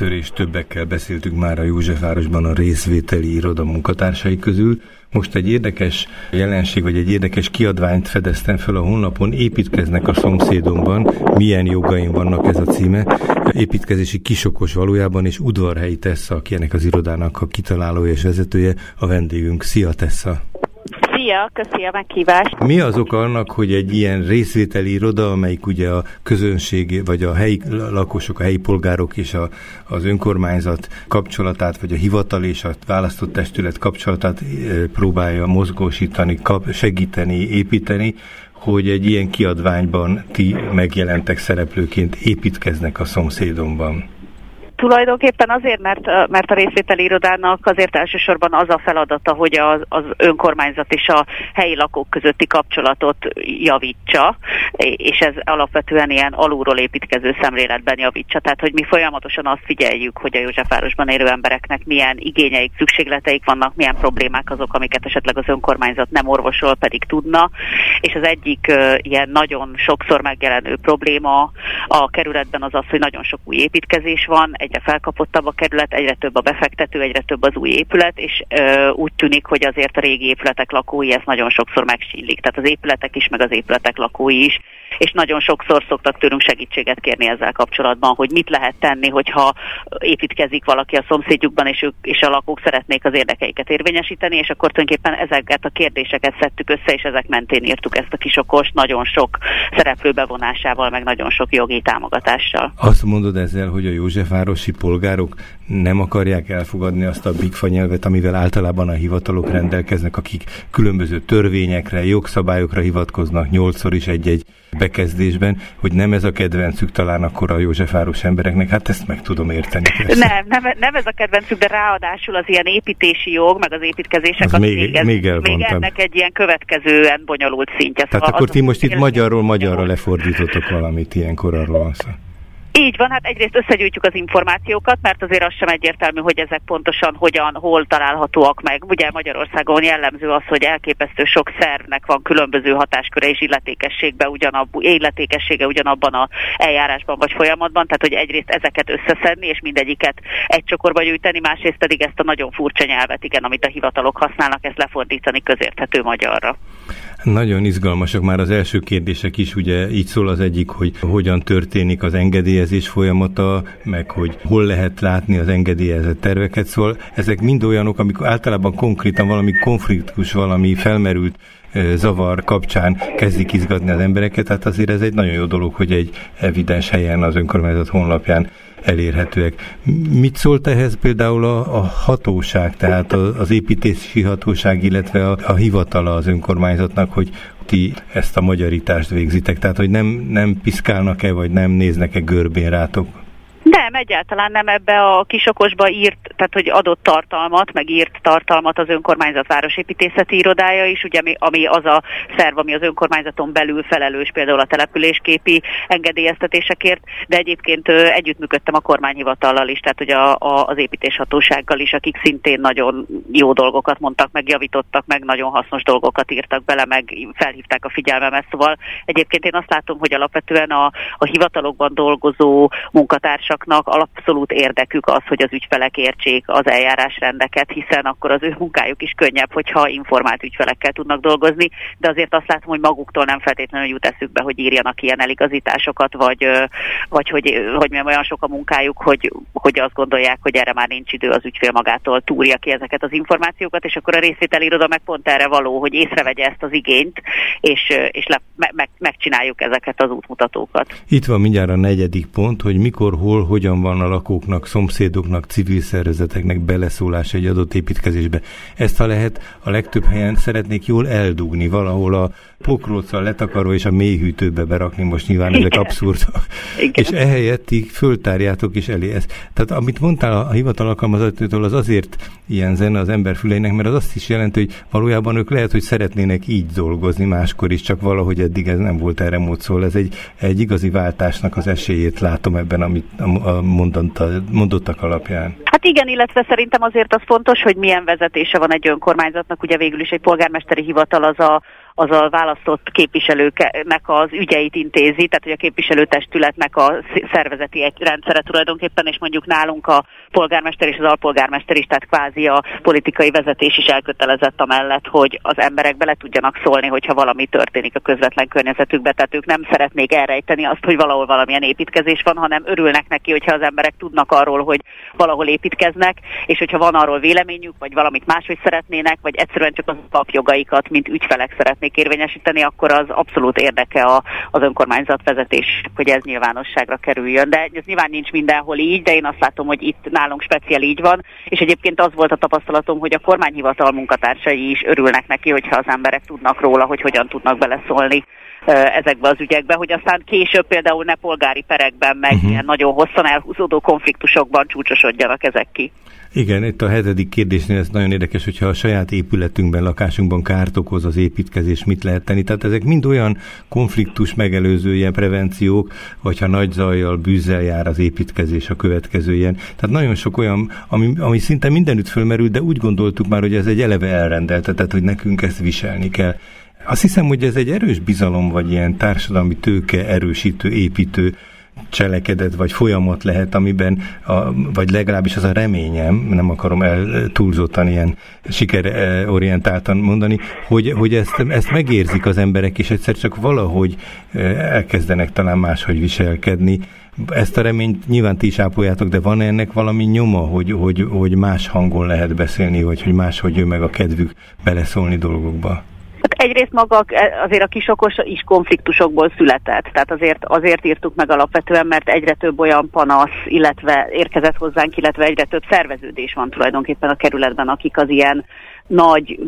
Többször és többekkel beszéltük már a Józsefvárosban a részvételi iroda munkatársai közül. Most egy érdekes jelenség, vagy egy érdekes kiadványt fedeztem fel a honlapon. Építkeznek a szomszédomban. Milyen jogaim vannak ez a címe. Építkezési kisokos valójában, és udvarhelyi Tessa, aki ennek az irodának a kitalálója és vezetője, a vendégünk. Szia Tessa! Szia, köszi a meghívást. Mi az oka annak, hogy egy ilyen részvételi iroda, amelyik ugye a közönség, vagy a helyi lakosok, a helyi polgárok és a, az önkormányzat kapcsolatát, vagy a hivatal és a választott testület kapcsolatát eh, próbálja mozgósítani, kap, segíteni, építeni, hogy egy ilyen kiadványban ti megjelentek szereplőként építkeznek a szomszédomban. Tulajdonképpen azért, mert, mert a részvételi irodának azért elsősorban az a feladata, hogy az, az önkormányzat és a helyi lakók közötti kapcsolatot javítsa, és ez alapvetően ilyen alulról építkező szemléletben javítsa. Tehát, hogy mi folyamatosan azt figyeljük, hogy a Józsefvárosban élő embereknek milyen igényeik, szükségleteik vannak, milyen problémák azok, amiket esetleg az önkormányzat nem orvosol, pedig tudna. És az egyik ilyen nagyon sokszor megjelenő probléma a kerületben az az, hogy nagyon sok új építkezés van, egy egyre felkapottabb a kerület, egyre több a befektető, egyre több az új épület, és ö, úgy tűnik, hogy azért a régi épületek lakói ezt nagyon sokszor megsínlik. Tehát az épületek is, meg az épületek lakói is, és nagyon sokszor szoktak tőlünk segítséget kérni ezzel kapcsolatban, hogy mit lehet tenni, hogyha építkezik valaki a szomszédjukban, és ők és a lakók szeretnék az érdekeiket érvényesíteni, és akkor tulajdonképpen ezeket a kérdéseket szedtük össze, és ezek mentén írtuk ezt a kisokost nagyon sok szereplő bevonásával, meg nagyon sok jogi támogatással. Azt mondod ezzel, hogy a Józsefvárosi polgárok nem akarják elfogadni azt a bigfa nyelvet, amivel általában a hivatalok rendelkeznek, akik különböző törvényekre, jogszabályokra hivatkoznak, nyolcszor is egy-egy bekezdésben, hogy nem ez a kedvencük talán akkor a Józsefváros embereknek, hát ezt meg tudom érteni. Nem, nem, nem ez a kedvencük, de ráadásul az ilyen építési jog, meg az építkezések, az, az még, még, ez, még, még ennek egy ilyen következően bonyolult szintje. Tehát szóval akkor ti most itt magyarról magyarra lefordítottok valamit ilyenkor arról van szó. Így van, hát egyrészt összegyűjtjük az információkat, mert azért az sem egyértelmű, hogy ezek pontosan hogyan, hol találhatóak meg. Ugye Magyarországon jellemző az, hogy elképesztő sok szervnek van különböző hatásköre és illetékességbe ugyanab, illetékessége ugyanabban a eljárásban vagy folyamatban, tehát hogy egyrészt ezeket összeszedni és mindegyiket egy csokorba gyűjteni, másrészt pedig ezt a nagyon furcsa nyelvet, igen, amit a hivatalok használnak, ezt lefordítani közérthető magyarra. Nagyon izgalmasak már az első kérdések is, ugye így szól az egyik, hogy hogyan történik az engedélyezés folyamata, meg hogy hol lehet látni az engedélyezett terveket, szóval ezek mind olyanok, amikor általában konkrétan valami konfliktus, valami felmerült zavar kapcsán kezdik izgatni az embereket, tehát azért ez egy nagyon jó dolog, hogy egy evidens helyen az önkormányzat honlapján elérhetőek. Mit szólt ehhez például a, a hatóság, tehát az építési hatóság, illetve a, a hivatala az önkormányzatnak, hogy ti ezt a magyarítást végzitek, tehát hogy nem, nem piszkálnak-e, vagy nem néznek-e görbén rátok? Nem, egyáltalán nem ebbe a kisokosba írt, tehát hogy adott tartalmat, meg írt tartalmat az önkormányzat városépítészeti irodája is, ugye ami, ami az a szerv, ami az önkormányzaton belül felelős például a településképi engedélyeztetésekért, de egyébként együttműködtem a kormányhivatallal is, tehát hogy a, a, az építéshatósággal is, akik szintén nagyon jó dolgokat mondtak, meg javítottak, meg nagyon hasznos dolgokat írtak bele, meg felhívták a figyelmemet. Szóval egyébként én azt látom, hogy alapvetően a, a hivatalokban dolgozó munkatársak ügyfélszaknak abszolút érdekük az, hogy az ügyfelek értsék az eljárásrendeket, hiszen akkor az ő munkájuk is könnyebb, hogyha informált ügyfelekkel tudnak dolgozni, de azért azt látom, hogy maguktól nem feltétlenül jut eszükbe, hogy írjanak ilyen eligazításokat, vagy, vagy hogy, hogy mi olyan sok a munkájuk, hogy, hogy azt gondolják, hogy erre már nincs idő az ügyfél magától túrja ki ezeket az információkat, és akkor a részvételi iroda meg pont erre való, hogy észrevegye ezt az igényt, és, és le, me, me, megcsináljuk ezeket az útmutatókat. Itt van mindjárt a negyedik pont, hogy mikor, hol, hogyan van a lakóknak, szomszédoknak, civil szervezeteknek beleszólás egy adott építkezésbe. Ezt ha lehet, a legtöbb helyen szeretnék jól eldugni, valahol a pokróccal letakaró és a mélyhűtőbe berakni, most nyilván ezek abszurd. és ehelyett így föltárjátok is elé ezt. Tehát amit mondtál a hivatal alkalmazottól, az azért ilyen zene az ember füleinek, mert az azt is jelenti, hogy valójában ők lehet, hogy szeretnének így dolgozni máskor is, csak valahogy eddig ez nem volt erre mód, szól. Ez egy, egy igazi váltásnak az esélyét látom ebben, amit mondottak alapján. Hát igen, illetve szerintem azért az fontos, hogy milyen vezetése van egy önkormányzatnak. Ugye végül is egy polgármesteri hivatal az a az a választott képviselőknek az ügyeit intézi, tehát hogy a képviselőtestületnek a szervezeti egy rendszere tulajdonképpen, és mondjuk nálunk a polgármester és az alpolgármester is, tehát kvázi a politikai vezetés is elkötelezett amellett, hogy az emberek bele tudjanak szólni, hogyha valami történik a közvetlen környezetükbe, tehát ők nem szeretnék elrejteni azt, hogy valahol valamilyen építkezés van, hanem örülnek neki, hogyha az emberek tudnak arról, hogy valahol építkeznek, és hogyha van arról véleményük, vagy valamit máshogy szeretnének, vagy egyszerűen csak az papjogaikat, mint ügyfelek szeretnék érvényesíteni, akkor az abszolút érdeke a, az önkormányzat vezetés, hogy ez nyilvánosságra kerüljön. De ez nyilván nincs mindenhol így, de én azt látom, hogy itt nálunk speciál így van, és egyébként az volt a tapasztalatom, hogy a kormányhivatal munkatársai is örülnek neki, hogyha az emberek tudnak róla, hogy hogyan tudnak beleszólni ezekbe az ügyekbe, hogy aztán később például ne polgári perekben, meg uh-huh. ilyen nagyon hosszan elhúzódó konfliktusokban csúcsosodjanak ezek ki. Igen, itt a hetedik kérdésnél ez nagyon érdekes, hogyha a saját épületünkben, lakásunkban kárt okoz az építkezés, mit lehet tenni. Tehát ezek mind olyan konfliktus megelőző ilyen prevenciók, vagy ha nagy zajjal, bűzzel jár az építkezés a következő ilyen. Tehát nagyon sok olyan, ami, ami szinte mindenütt fölmerült, de úgy gondoltuk már, hogy ez egy eleve elrendelte, tehát hogy nekünk ezt viselni kell. Azt hiszem, hogy ez egy erős bizalom, vagy ilyen társadalmi tőke erősítő, építő cselekedet vagy folyamat lehet, amiben, a, vagy legalábbis az a reményem, nem akarom el túlzottan ilyen sikerorientáltan mondani, hogy, hogy ezt, ezt megérzik az emberek, és egyszer csak valahogy elkezdenek talán máshogy viselkedni. Ezt a reményt nyilván ti is ápoljátok, de van ennek valami nyoma, hogy, hogy, hogy más hangon lehet beszélni, vagy hogy máshogy jön meg a kedvük beleszólni dolgokba? Egyrészt maga azért a kisokos is konfliktusokból született, tehát azért, azért írtuk meg alapvetően, mert egyre több olyan panasz, illetve érkezett hozzánk, illetve egyre több szerveződés van tulajdonképpen a kerületben, akik az ilyen nagy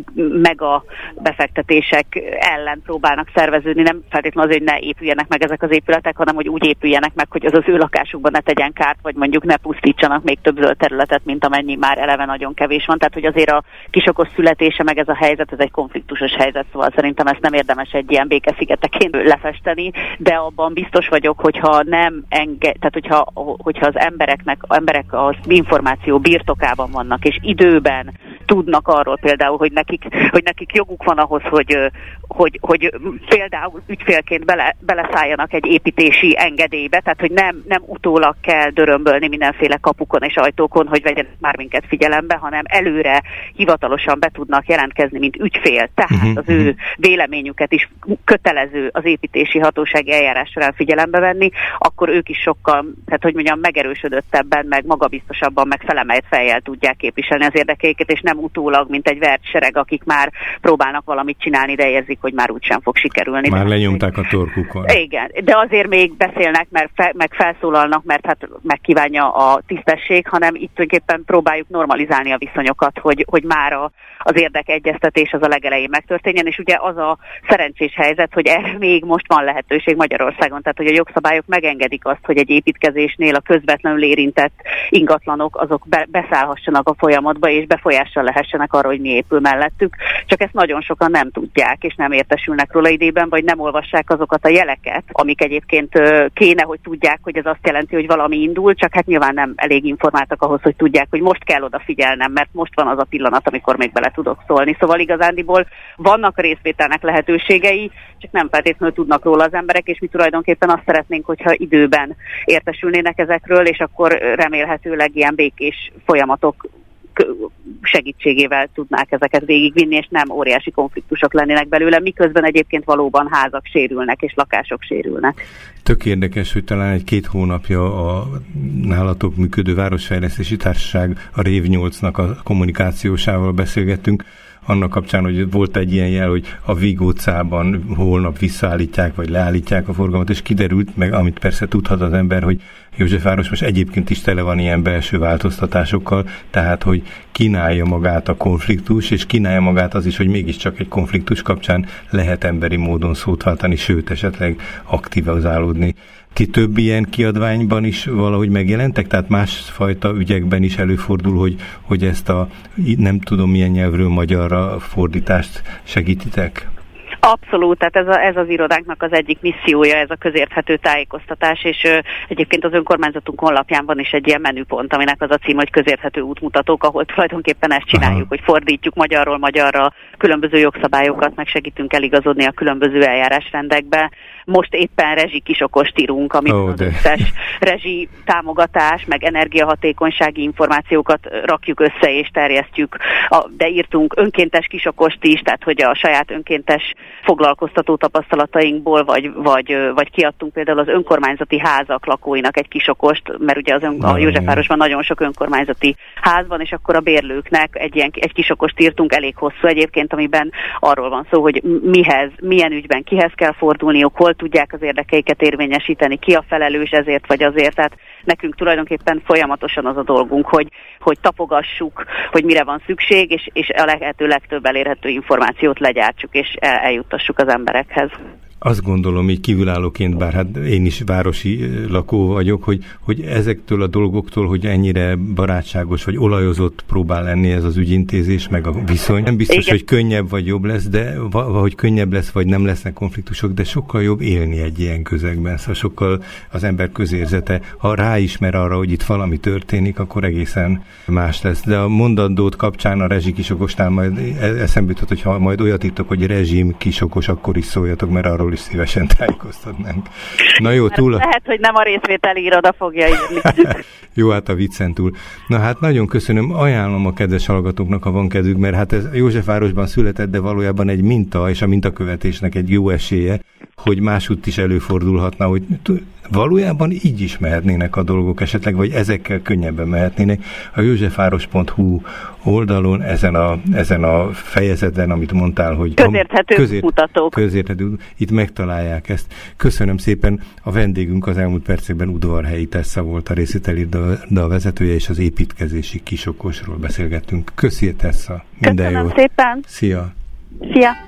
mega befektetések ellen próbálnak szerveződni, nem feltétlenül azért, hogy ne épüljenek meg ezek az épületek, hanem hogy úgy épüljenek meg, hogy az az ő lakásukban ne tegyen kárt, vagy mondjuk ne pusztítsanak még több zöld területet, mint amennyi már eleve nagyon kevés van. Tehát, hogy azért a kisokos születése, meg ez a helyzet, ez egy konfliktusos helyzet, szóval szerintem ezt nem érdemes egy ilyen békeszigeteként lefesteni, de abban biztos vagyok, hogyha nem enge, tehát hogyha, hogyha az embereknek, emberek az információ birtokában vannak, és időben tudnak arról például, hogy nekik, hogy nekik joguk van ahhoz, hogy, hogy, hogy például ügyfélként bele, beleszálljanak egy építési engedélybe, tehát hogy nem, nem utólag kell dörömbölni mindenféle kapukon és ajtókon, hogy vegyenek már minket figyelembe, hanem előre hivatalosan be tudnak jelentkezni, mint ügyfél, tehát uh-huh, az ő uh-huh. véleményüket is kötelező az építési hatósági eljárás során figyelembe venni, akkor ők is sokkal, tehát hogy mondjam, megerősödöttebben, meg magabiztosabban, meg felemelt fejjel tudják képviselni az érdekeiket, és nem utólag, mint egy vert sereg, akik már próbálnak valamit csinálni, de érzik, hogy már úgysem fog sikerülni. Már lenyomták a torkukon. Igen, de azért még beszélnek, mert fe, meg felszólalnak, mert hát megkívánja a tisztesség, hanem itt tulajdonképpen próbáljuk normalizálni a viszonyokat, hogy, hogy már a, az érdekegyeztetés az a legelején megtörténjen, és ugye az a szerencsés helyzet, hogy erre még most van lehetőség Magyarországon, tehát hogy a jogszabályok megengedik azt, hogy egy építkezésnél a közvetlenül érintett ingatlanok azok be, beszállhassanak a folyamatba, és befolyással lehessenek arra, hogy mi épül mellettük, csak ezt nagyon sokan nem tudják, és nem értesülnek róla idében, vagy nem olvassák azokat a jeleket, amik egyébként kéne, hogy tudják, hogy ez azt jelenti, hogy valami indul, csak hát nyilván nem elég informáltak ahhoz, hogy tudják, hogy most kell odafigyelnem, mert most van az a pillanat, amikor még bele tudok szólni. Szóval igazándiból vannak részvételnek lehetőségei, csak nem feltétlenül tudnak róla az emberek, és mi tulajdonképpen azt szeretnénk, hogyha időben értesülnének ezekről, és akkor remélhetőleg ilyen békés folyamatok segítségével tudnák ezeket végigvinni, és nem óriási konfliktusok lennének belőle, miközben egyébként valóban házak sérülnek, és lakások sérülnek. Tök érdekes, hogy talán egy-két hónapja a nálatok működő Városfejlesztési Társaság, a Rév 8-nak a kommunikációsával beszélgettünk, annak kapcsán, hogy volt egy ilyen jel, hogy a Vigó utcában holnap visszaállítják, vagy leállítják a forgalmat, és kiderült, meg amit persze tudhat az ember, hogy Józsefváros most egyébként is tele van ilyen belső változtatásokkal, tehát hogy kínálja magát a konfliktus, és kínálja magát az is, hogy mégiscsak egy konfliktus kapcsán lehet emberi módon szót váltani, sőt esetleg aktivizálódni. Ti több ilyen kiadványban is valahogy megjelentek? Tehát másfajta ügyekben is előfordul, hogy, hogy ezt a nem tudom milyen nyelvről magyarra fordítást segítitek? Abszolút, tehát ez, a, ez az irodánknak az egyik missziója, ez a közérthető tájékoztatás, és ö, egyébként az önkormányzatunk honlapján van is egy ilyen menüpont, aminek az a cím, hogy közérthető útmutatók, ahol tulajdonképpen ezt csináljuk, Aha. hogy fordítjuk magyarról magyarra különböző jogszabályokat, meg segítünk eligazodni a különböző eljárásrendekbe. Most éppen rezsi kisokost írunk, amit oh, az összes rezsi támogatás, meg energiahatékonysági információkat rakjuk össze és terjesztjük. De írtunk önkéntes kisokost is, tehát hogy a saját önkéntes foglalkoztató tapasztalatainkból, vagy, vagy, vagy kiadtunk például az önkormányzati házak lakóinak egy kisokost, mert ugye az ön, a Józsefvárosban nagyon sok önkormányzati ház van, és akkor a bérlőknek egy ilyen egy kisokost írtunk, elég hosszú egyébként, amiben arról van szó, hogy mihez, milyen ügyben kihez kell fordulniuk, hol tudják az érdekeiket érvényesíteni, ki a felelős ezért vagy azért. Tehát nekünk tulajdonképpen folyamatosan az a dolgunk, hogy, hogy tapogassuk, hogy mire van szükség, és, és a lehető legtöbb elérhető információt legyártsuk, és el, eljuttassuk az emberekhez. Azt gondolom így kívülállóként, bár hát én is városi lakó vagyok, hogy, hogy ezektől a dolgoktól, hogy ennyire barátságos vagy olajozott próbál lenni ez az ügyintézés, meg a viszony. Nem biztos, Igen. hogy könnyebb vagy jobb lesz, de hogy könnyebb lesz, vagy nem lesznek konfliktusok, de sokkal jobb élni egy ilyen közegben. Szóval sokkal az ember közérzete, ha ráismer arra, hogy itt valami történik, akkor egészen más lesz. De a mondandót kapcsán a rezsikisokosnál majd e-, eszembe jutott, hogy ha majd olyat írtok, hogy rezsim kisokos, akkor is szóljatok, mert arról is szívesen tájékoztatnánk. Na jó, túl a... Lehet, hogy nem a részvételi iroda fogja írni. jó, hát a viccen túl. Na hát nagyon köszönöm, ajánlom a kedves hallgatóknak, ha van kedvük, mert hát ez Józsefvárosban született, de valójában egy minta, és a mintakövetésnek egy jó esélye, hogy másútt is előfordulhatna, hogy valójában így is mehetnének a dolgok esetleg, vagy ezekkel könnyebben mehetnének. A józsefáros.hu oldalon, ezen a, ezen a fejezeten, amit mondtál, hogy közérthető közért, mutatók. Közérthető, itt megtalálják ezt. Köszönöm szépen. A vendégünk az elmúlt percekben udvarhelyi Tessa volt a részvételi de a vezetője, és az építkezési kisokosról beszélgettünk. Köszi Tessa. Minden Köszönöm jót. szépen. Szia. Szia.